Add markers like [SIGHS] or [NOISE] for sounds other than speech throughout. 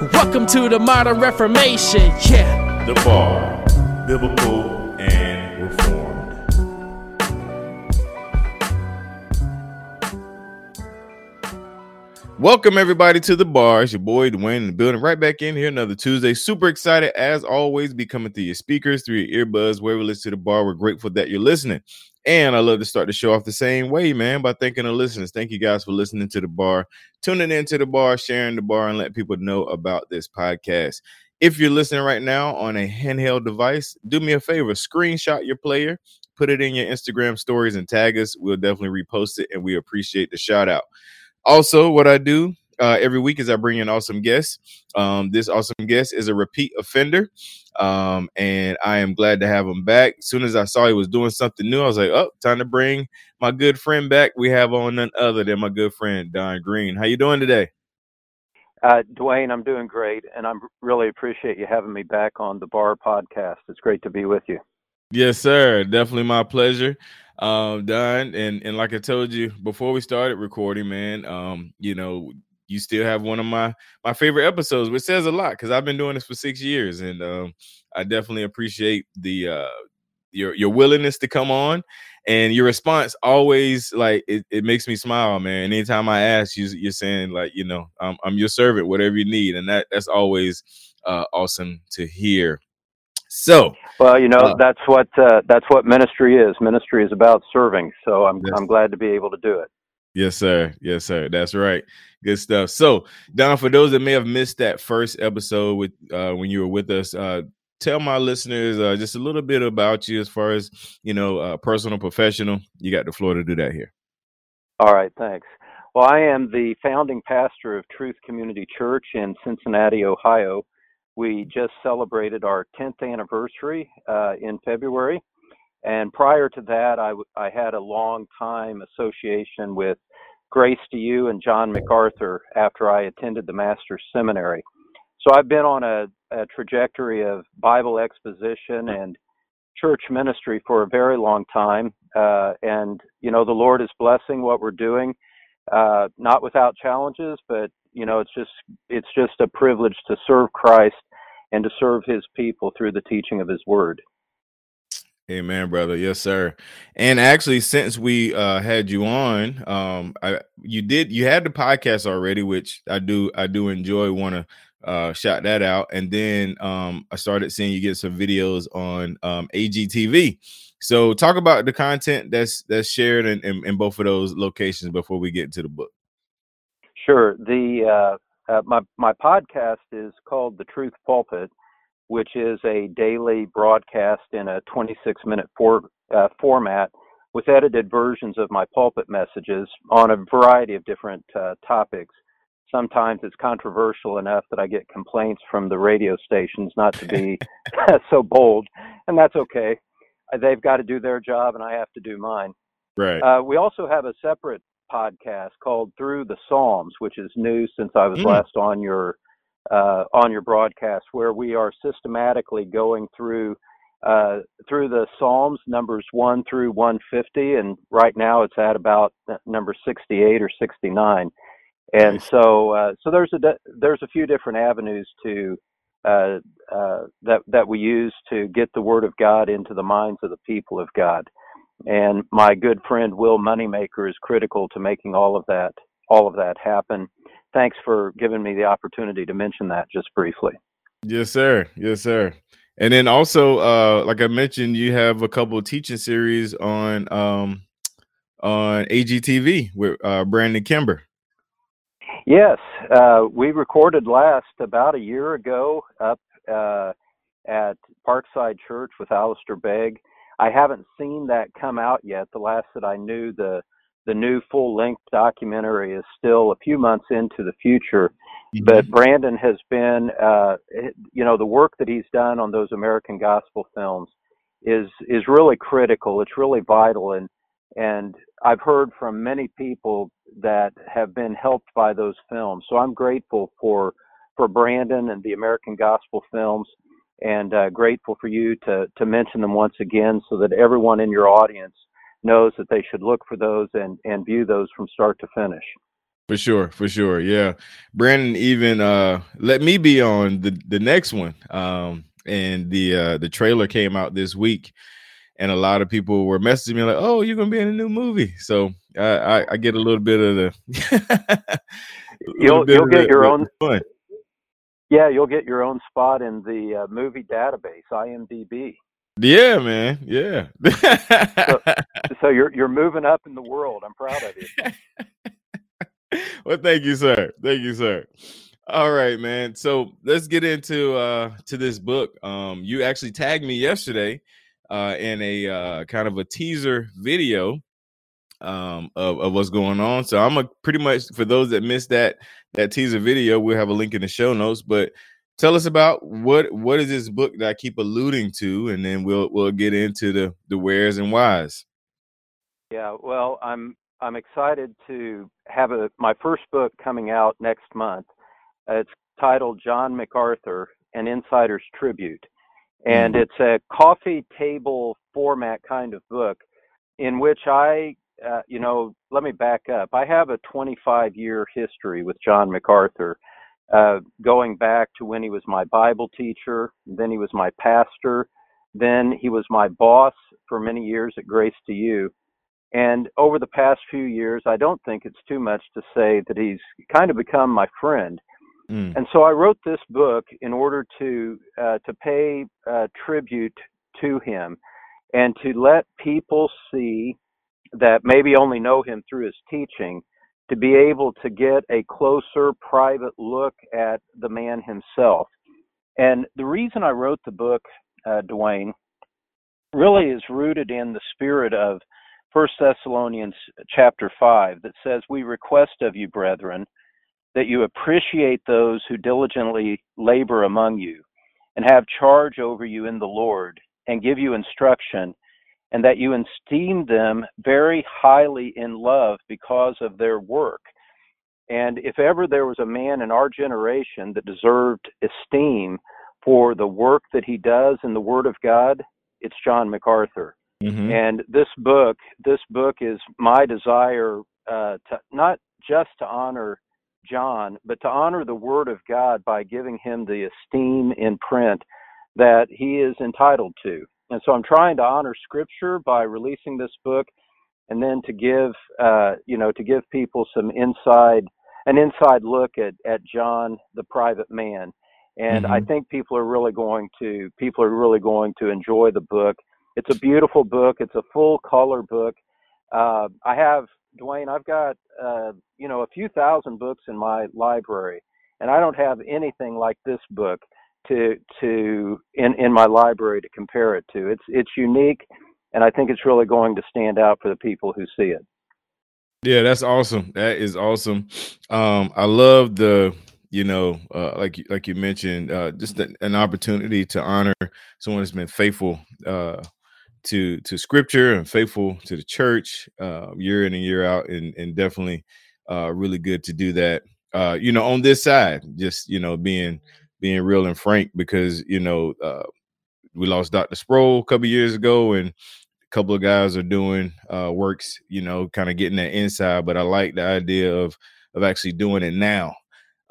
welcome to the modern reformation. Yeah. The Bar, Biblical and Reformed. Welcome everybody to the bar. It's your boy Dwayne in the building, right back in here another Tuesday. Super excited as always, be coming through your speakers, through your earbuds, wherever you listen to the bar. We're grateful that you're listening. And I love to start the show off the same way, man, by thanking the listeners. Thank you guys for listening to the bar, tuning into the bar, sharing the bar, and let people know about this podcast. If you're listening right now on a handheld device, do me a favor, screenshot your player, put it in your Instagram stories, and tag us. We'll definitely repost it, and we appreciate the shout out. Also, what I do uh, every week is I bring in awesome guests. Um, this awesome guest is a repeat offender, um, and I am glad to have him back. As soon as I saw he was doing something new, I was like, "Oh, time to bring my good friend back." We have on none other than my good friend Don Green. How you doing today? Uh, Dwayne, I'm doing great, and I really appreciate you having me back on the Bar Podcast. It's great to be with you. Yes, sir. Definitely my pleasure um Don and and like I told you before we started recording man um you know you still have one of my my favorite episodes which says a lot because I've been doing this for 6 years and um I definitely appreciate the uh your your willingness to come on and your response always like it, it makes me smile man anytime I ask you you're saying like you know I'm, I'm your servant whatever you need and that that's always uh awesome to hear so, well, you know, uh, that's what uh, that's what ministry is. Ministry is about serving. So I'm. I'm glad to be able to do it. Yes, sir. Yes, sir. That's right. Good stuff. So, Don, for those that may have missed that first episode with uh, when you were with us, uh, tell my listeners uh, just a little bit about you as far as you know, uh, personal, professional. You got the floor to do that here. All right. Thanks. Well, I am the founding pastor of Truth Community Church in Cincinnati, Ohio. We just celebrated our 10th anniversary uh, in February. And prior to that, I, I had a long time association with Grace to You and John MacArthur after I attended the Master's Seminary. So I've been on a, a trajectory of Bible exposition and church ministry for a very long time. Uh, and, you know, the Lord is blessing what we're doing, uh, not without challenges, but you know it's just it's just a privilege to serve Christ and to serve his people through the teaching of his word. Amen, brother. Yes, sir. And actually, since we uh, had you on, um, I you did you had the podcast already, which I do I do enjoy. Want to uh, shout that out, and then um, I started seeing you get some videos on um, AGTV. So, talk about the content that's that's shared in, in, in both of those locations before we get into the book. Sure. The uh, uh, my my podcast is called The Truth Pulpit, which is a daily broadcast in a 26 minute for, uh, format with edited versions of my pulpit messages on a variety of different uh, topics. Sometimes it's controversial enough that I get complaints from the radio stations not to be [LAUGHS] [LAUGHS] so bold, and that's okay. They've got to do their job, and I have to do mine. Right. Uh, we also have a separate podcast called Through the Psalms, which is new since I was mm. last on your uh, on your broadcast, where we are systematically going through uh, through the Psalms, numbers one through 150, and right now it's at about number 68 or 69. And nice. so, uh, so there's a there's a few different avenues to uh, uh, that that we use to get the Word of God into the minds of the people of God. And my good friend Will Moneymaker is critical to making all of that all of that happen. Thanks for giving me the opportunity to mention that just briefly. Yes, sir. Yes, sir. And then also, uh, like I mentioned, you have a couple of teaching series on um, on AGTV with uh, Brandon Kimber. Yes, uh, we recorded last about a year ago up uh, at Parkside Church with Alistair Begg. I haven't seen that come out yet. The last that I knew, the the new full length documentary is still a few months into the future. Mm-hmm. But Brandon has been, uh, you know, the work that he's done on those American gospel films is is really critical. It's really vital, and and I've heard from many people that have been helped by those films. So I'm grateful for for Brandon and the American gospel films, and uh, grateful for you to to mention them once again, so that everyone in your audience knows that they should look for those and and view those from start to finish. For sure, for sure. Yeah. Brandon even uh let me be on the the next one. Um and the uh the trailer came out this week and a lot of people were messaging me like, "Oh, you're gonna be in a new movie." So I I, I get a little bit of the [LAUGHS] you'll you'll get the, your own fun. Yeah, you'll get your own spot in the uh, movie database, IMDb. Yeah, man. Yeah. so, [LAUGHS] so you're you're moving up in the world. I'm proud of you. [LAUGHS] well, thank you, sir. Thank you, sir. All right, man. So let's get into uh to this book. Um, you actually tagged me yesterday uh in a uh kind of a teaser video um of, of what's going on. So I'm a pretty much for those that missed that that teaser video, we'll have a link in the show notes. But tell us about what what is this book that I keep alluding to, and then we'll we'll get into the the wheres and whys. Yeah, well, I'm I'm excited to have a my first book coming out next month. Uh, it's titled John MacArthur: An Insider's Tribute, and mm-hmm. it's a coffee table format kind of book in which I, uh, you know, let me back up. I have a 25 year history with John MacArthur, uh, going back to when he was my Bible teacher, then he was my pastor, then he was my boss for many years at Grace to You and over the past few years, I don't think it's too much to say that he's kind of become my friend. Mm. And so I wrote this book in order to uh, to pay uh, tribute to him and to let people see that maybe only know him through his teaching to be able to get a closer private look at the man himself. And the reason I wrote the book, uh, Dwayne, really is rooted in the spirit of First Thessalonians chapter 5 that says, We request of you, brethren, that you appreciate those who diligently labor among you and have charge over you in the Lord and give you instruction, and that you esteem them very highly in love because of their work. And if ever there was a man in our generation that deserved esteem for the work that he does in the Word of God, it's John MacArthur. Mm-hmm. And this book, this book is my desire uh, to not just to honor John, but to honor the Word of God by giving him the esteem in print that he is entitled to. And so I'm trying to honor Scripture by releasing this book, and then to give, uh, you know, to give people some inside, an inside look at at John, the private man. And mm-hmm. I think people are really going to people are really going to enjoy the book it's a beautiful book. It's a full color book. Uh, I have Dwayne. I've got uh, you know a few thousand books in my library, and I don't have anything like this book to to in in my library to compare it to. It's it's unique, and I think it's really going to stand out for the people who see it. Yeah, that's awesome. That is awesome. Um, I love the you know, uh, like like you mentioned, uh, just an opportunity to honor someone who's been faithful uh, to to scripture and faithful to the church uh, year in and year out, and and definitely uh, really good to do that. Uh, you know, on this side, just you know, being being real and frank, because you know uh, we lost Dr. Sproul a couple years ago, and a couple of guys are doing uh, works, you know, kind of getting that inside. But I like the idea of of actually doing it now.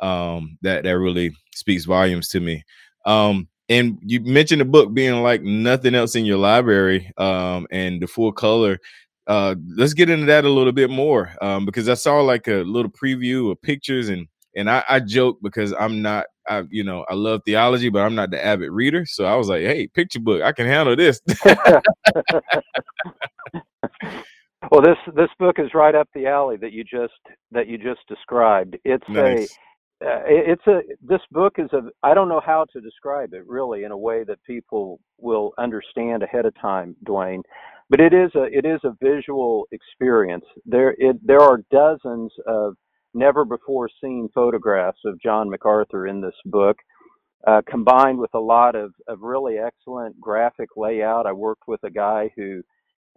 Um, that that really speaks volumes to me. Um, and you mentioned the book being like nothing else in your library um, and the full color uh, let's get into that a little bit more um, because i saw like a little preview of pictures and and I, I joke because i'm not I, you know i love theology but i'm not the avid reader so i was like hey picture book i can handle this [LAUGHS] [LAUGHS] well this this book is right up the alley that you just that you just described it's nice. a uh, it's a this book is a I don't know how to describe it really in a way that people will understand ahead of time, Dwayne. But it is a it is a visual experience. There it there are dozens of never before seen photographs of John MacArthur in this book, uh, combined with a lot of, of really excellent graphic layout. I worked with a guy who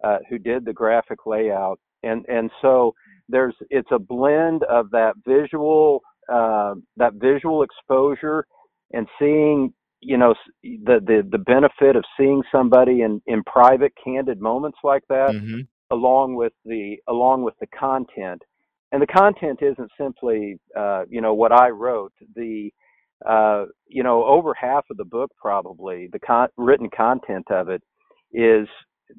uh, who did the graphic layout, and and so there's it's a blend of that visual uh, that visual exposure and seeing you know the the the benefit of seeing somebody in in private candid moments like that mm-hmm. along with the along with the content and the content isn't simply uh, you know what I wrote the uh, you know over half of the book probably the con- written content of it is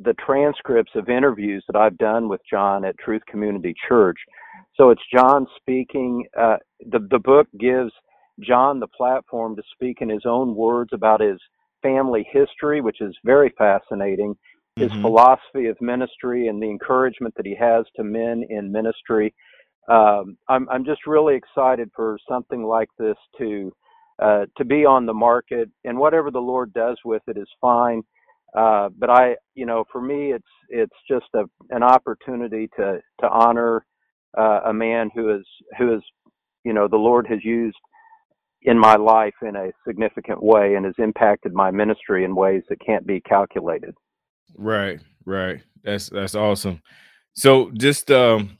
the transcripts of interviews that I've done with John at Truth Community Church so it's John speaking uh, the the book gives John the platform to speak in his own words about his family history, which is very fascinating, his mm-hmm. philosophy of ministry, and the encouragement that he has to men in ministry. Um, I'm, I'm just really excited for something like this to uh, to be on the market, and whatever the Lord does with it is fine. Uh, but I, you know, for me, it's it's just a an opportunity to to honor uh, a man who is who is, you know, the Lord has used in my life in a significant way and has impacted my ministry in ways that can't be calculated. Right, right. That's that's awesome. So just um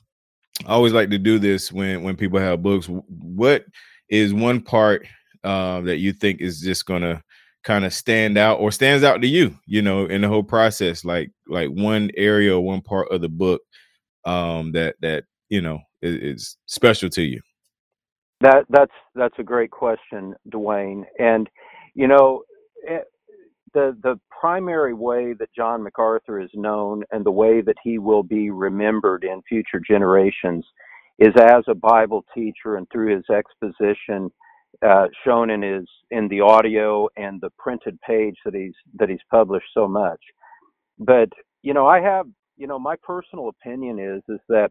I always like to do this when when people have books. What is one part uh, that you think is just gonna kind of stand out or stands out to you, you know, in the whole process, like like one area or one part of the book um that that you know is, is special to you? That that's that's a great question, Dwayne. And you know, eh, the the primary way that John MacArthur is known and the way that he will be remembered in future generations is as a Bible teacher and through his exposition uh, shown in his in the audio and the printed page that he's that he's published so much. But you know, I have you know my personal opinion is is that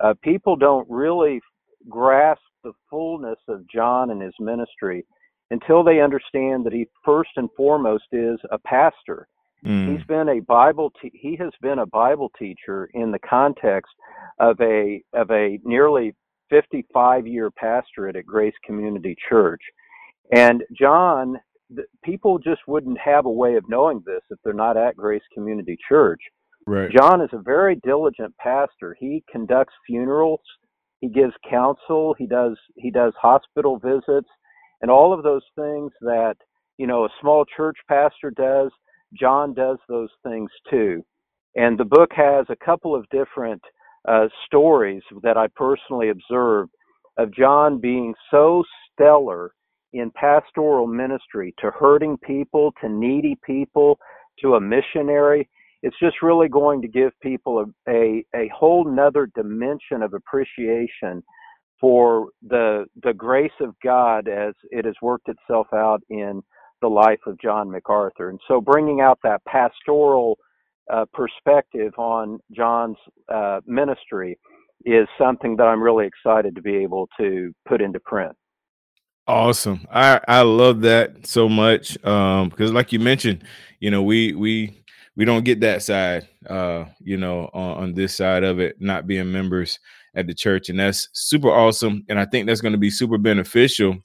uh, people don't really grasp the fullness of John and his ministry until they understand that he first and foremost is a pastor. Mm. He's been a Bible te- he has been a Bible teacher in the context of a of a nearly 55 year pastorate at Grace Community Church. And John people just wouldn't have a way of knowing this if they're not at Grace Community Church. Right. John is a very diligent pastor. He conducts funerals he gives counsel he does he does hospital visits and all of those things that you know a small church pastor does john does those things too. And the book has a couple of different uh, stories that i personally observed of john being so stellar in pastoral ministry to hurting people to needy people to a missionary. It's just really going to give people a, a, a whole nother dimension of appreciation for the the grace of God as it has worked itself out in the life of John MacArthur. And so bringing out that pastoral uh, perspective on John's uh, ministry is something that I'm really excited to be able to put into print. Awesome. I I love that so much um because like you mentioned, you know, we we we don't get that side uh you know on, on, this side of it not being members at the church and that's super awesome and i think that's going to be super beneficial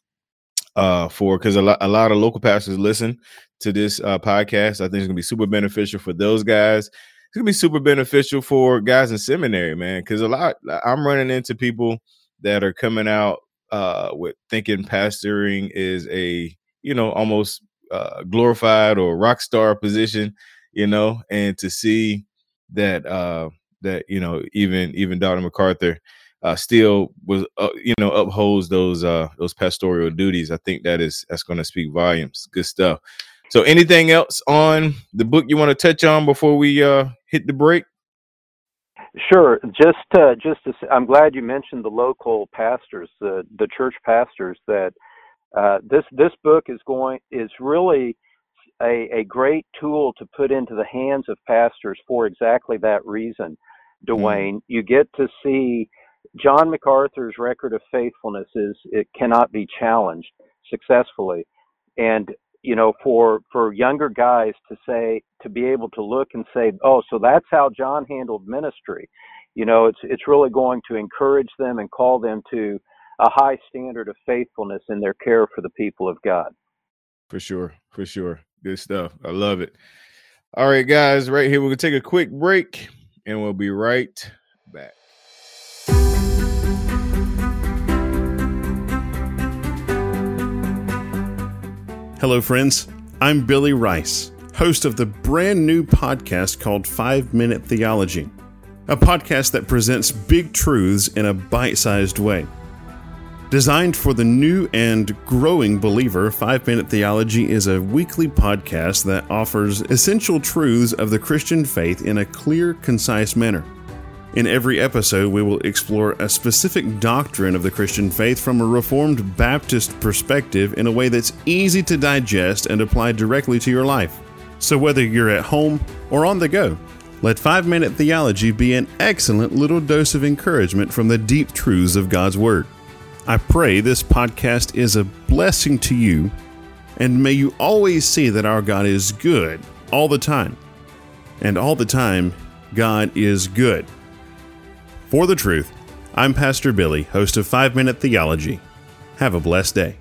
uh for because a lot, a lot of local pastors listen to this uh podcast. I think it's going to be super beneficial for those guys. It's going to be super beneficial for guys in seminary man because a lot i'm running into people that are coming out uh with thinking pastoring is a you know almost uh, glorified or rock star position you know, and to see that uh that you know even even Dr. MacArthur uh, still was uh, you know upholds those uh those pastoral duties. I think that is that's going to speak volumes. Good stuff. So anything else on the book you want to touch on before we uh hit the break? Sure. Just uh, just to, I'm glad you mentioned the local pastors, the the church pastors that uh, this this book is going is really a, a great tool to put into the hands of pastors for exactly that reason, Dwayne. Mm. You get to see John MacArthur's record of faithfulness is it cannot be challenged successfully. And you know, for for younger guys to say to be able to look and say, oh, so that's how John handled ministry. You know, it's it's really going to encourage them and call them to a high standard of faithfulness in their care for the people of God. For sure, for sure, good stuff. I love it. All right, guys, right here we're gonna take a quick break, and we'll be right back. Hello, friends. I'm Billy Rice, host of the brand new podcast called Five Minute Theology, a podcast that presents big truths in a bite sized way. Designed for the new and growing believer, Five Minute Theology is a weekly podcast that offers essential truths of the Christian faith in a clear, concise manner. In every episode, we will explore a specific doctrine of the Christian faith from a Reformed Baptist perspective in a way that's easy to digest and apply directly to your life. So, whether you're at home or on the go, let 5 Minute Theology be an excellent little dose of encouragement from the deep truths of God's Word. I pray this podcast is a blessing to you, and may you always see that our God is good all the time. And all the time, God is good. For the truth, I'm Pastor Billy, host of 5 Minute Theology. Have a blessed day.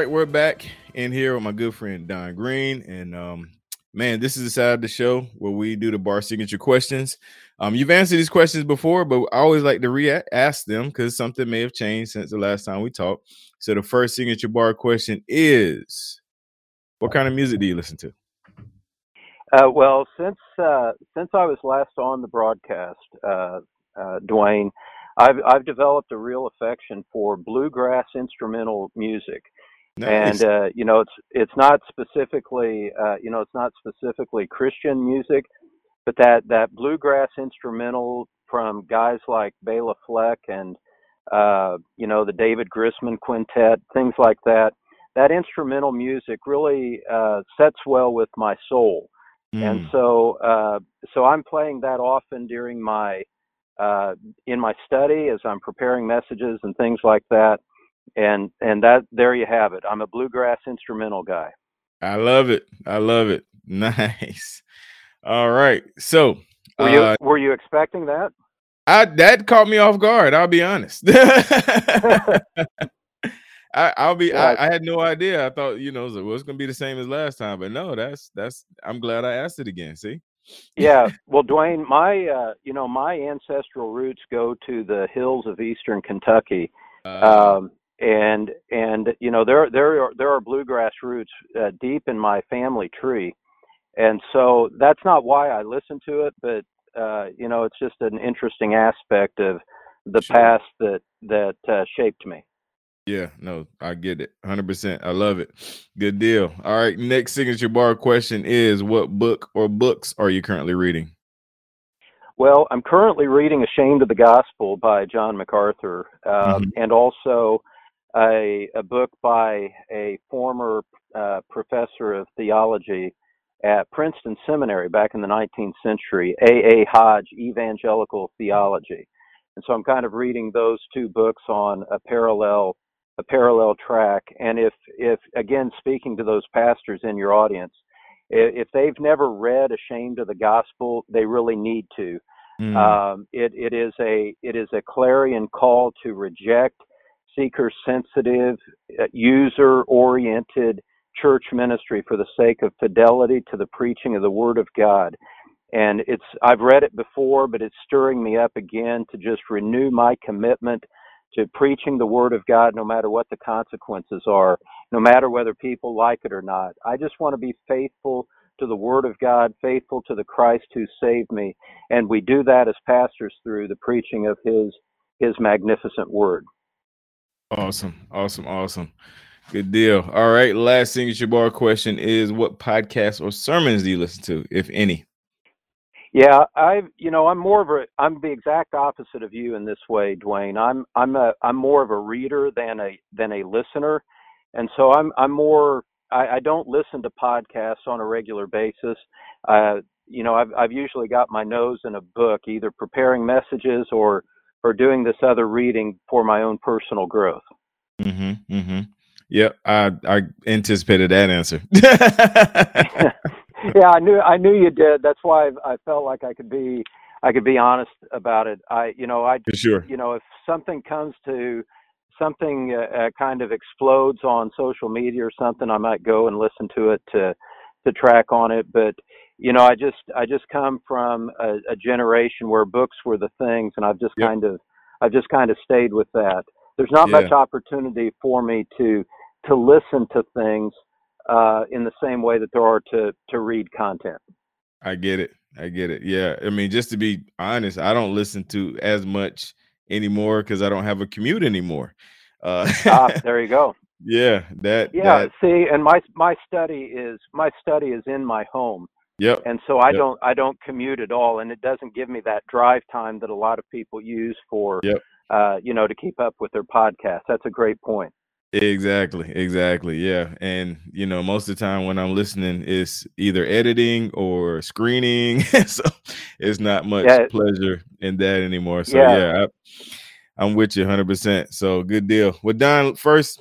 Right, we're back in here with my good friend Don Green, and um, man, this is the side of the show where we do the bar signature questions. Um, you've answered these questions before, but I always like to re-ask them because something may have changed since the last time we talked. So the first signature bar question is, what kind of music do you listen to? Uh, well, since uh, since I was last on the broadcast, uh, uh Dwayne, I've I've developed a real affection for bluegrass instrumental music. Nice. And uh, you know, it's it's not specifically uh, you know it's not specifically Christian music, but that that bluegrass instrumental from guys like Bela Fleck and uh, you know the David Grisman Quintet, things like that. That instrumental music really uh, sets well with my soul, mm. and so uh, so I'm playing that often during my uh, in my study as I'm preparing messages and things like that and and that there you have it. I'm a bluegrass instrumental guy. I love it. I love it. [LAUGHS] Nice. All right. So were you uh, were you expecting that? I that caught me off guard. I'll be honest. [LAUGHS] [LAUGHS] I, will be. Yeah. I, I, had no idea. I thought you know it was going to be the same as last time, but no. That's that's. I'm glad I asked it again. See. yeah. Well, Dwayne, my uh, you know my ancestral roots go to the hills of eastern Kentucky. Uh, um, and and you know there there are there are bluegrass roots uh, deep in my family tree, and so that's not why I listen to it, but uh, you know it's just an interesting aspect of the sure. past that that uh, shaped me. Yeah, no, I get it, hundred percent. I love it. Good deal. All right, next signature bar question is: What book or books are you currently reading? Well, I'm currently reading Ashamed of the Gospel by John MacArthur, um, mm-hmm. and also a, a book by a former uh, professor of theology at Princeton Seminary back in the 19th century, A. A. Hodge, Evangelical Theology. And so I'm kind of reading those two books on a parallel a parallel track. And if if again speaking to those pastors in your audience, if they've never read Ashamed of the Gospel, they really need to. Mm. Um, it, it is a it is a clarion call to reject seeker sensitive, uh, user oriented church ministry for the sake of fidelity to the preaching of the Word of God. And it's I've read it before, but it's stirring me up again to just renew my commitment to preaching the Word of God no matter what the consequences are, no matter whether people like it or not. I just want to be faithful to the Word of God, faithful to the Christ who saved me. And we do that as pastors through the preaching of His His magnificent Word. Awesome. Awesome. Awesome. Good deal. All right. Last signature bar question is what podcasts or sermons do you listen to, if any? Yeah, I you know I'm more of a I'm the exact opposite of you in this way, Dwayne. I'm I'm a I'm more of a reader than a than a listener, and so I'm I'm more I, I don't listen to podcasts on a regular basis. Uh, you know, I've I've usually got my nose in a book, either preparing messages or or doing this other reading for my own personal growth. Mm-hmm. Mm-hmm. Yep, I I anticipated that answer. [LAUGHS] yeah, I knew I knew you did. That's why I, I felt like I could be I could be honest about it. I you know I For sure. you know if something comes to something uh, uh, kind of explodes on social media or something, I might go and listen to it to to track on it. But you know, I just I just come from a, a generation where books were the things, and I've just Yep. kind of I've just kind of stayed with that. There's not Yeah. much opportunity for me to to listen to things uh, in the same way that there are to to read content. I get it. I get it. Yeah. I mean, just to be honest, I don't listen to as much anymore because I don't have a commute anymore. Uh, ah, [LAUGHS] there you go. yeah. That. Yeah, That. see, and my my study is my study is in my home, Yep. and so I Yep. don't I don't commute at all, and it doesn't give me that drive time that a lot of people use for Yep. uh, you know to keep up with their podcast. That's a great point. Exactly, exactly. Yeah. And you know, most of the time when I'm listening, it's either editing or screening. [LAUGHS] so it's not much Yeah. pleasure in that anymore. So Yeah. yeah, I, I'm with you 100%. So good deal. Well, Don, first,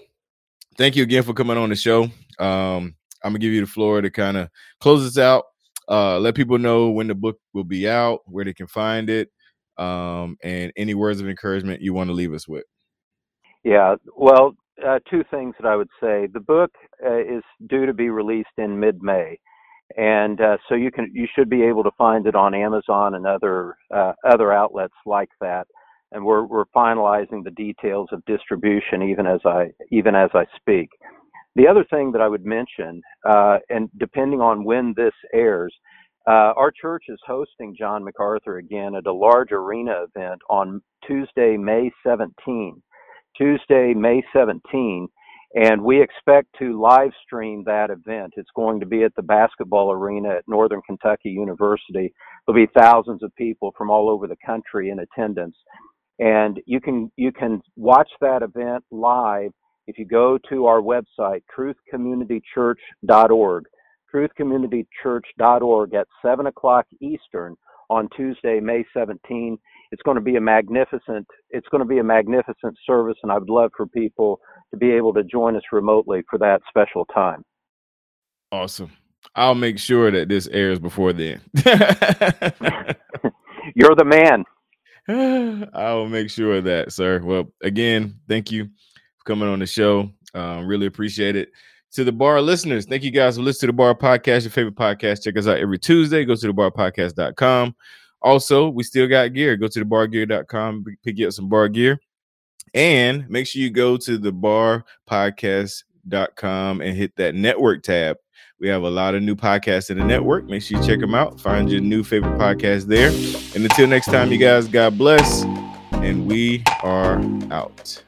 thank you again for coming on the show. Um, I'm gonna give you the floor to kind of close this out. Uh, let people know when the book will be out, where they can find it, um, and any words of encouragement you want to leave us with. Yeah, well, uh, two things that I would say. The book uh, is due to be released in mid-May, and uh, so you can you should be able to find it on Amazon and other uh, other outlets like that. And we're we're finalizing the details of distribution even as I even as I speak. The other thing that I would mention, uh, and depending on when this airs, uh, our church is hosting John MacArthur again at a large arena event on Tuesday, May 17. Tuesday, May 17, and we expect to live stream that event. It's going to be at the basketball arena at Northern Kentucky University. There'll be thousands of people from all over the country in attendance, and you can you can watch that event live if you go to our website truthcommunitychurch.org. Truthcommunitychurch.org at seven o'clock Eastern on Tuesday, May 17 it's going to be a magnificent it's going to be a magnificent service and i would love for people to be able to join us remotely for that special time Awesome. I'll make sure that this airs before then. [LAUGHS] [LAUGHS] you're the man [SIGHS] I will make sure of that, sir. Well, again, thank you for coming on the show. Um, really appreciate it. To the bar listeners, thank you guys for listening to the bar podcast, your favorite podcast. Check us out every Tuesday. Go to the barpodcast.com. Also, we still got gear. Go to the bargear.com, pick up some bar gear. And make sure you go to the barpodcast.com and hit that network tab. We have a lot of new podcasts in the network. Make sure you check them out. Find your new favorite podcast there. And until next time, you guys, God bless. And we are out.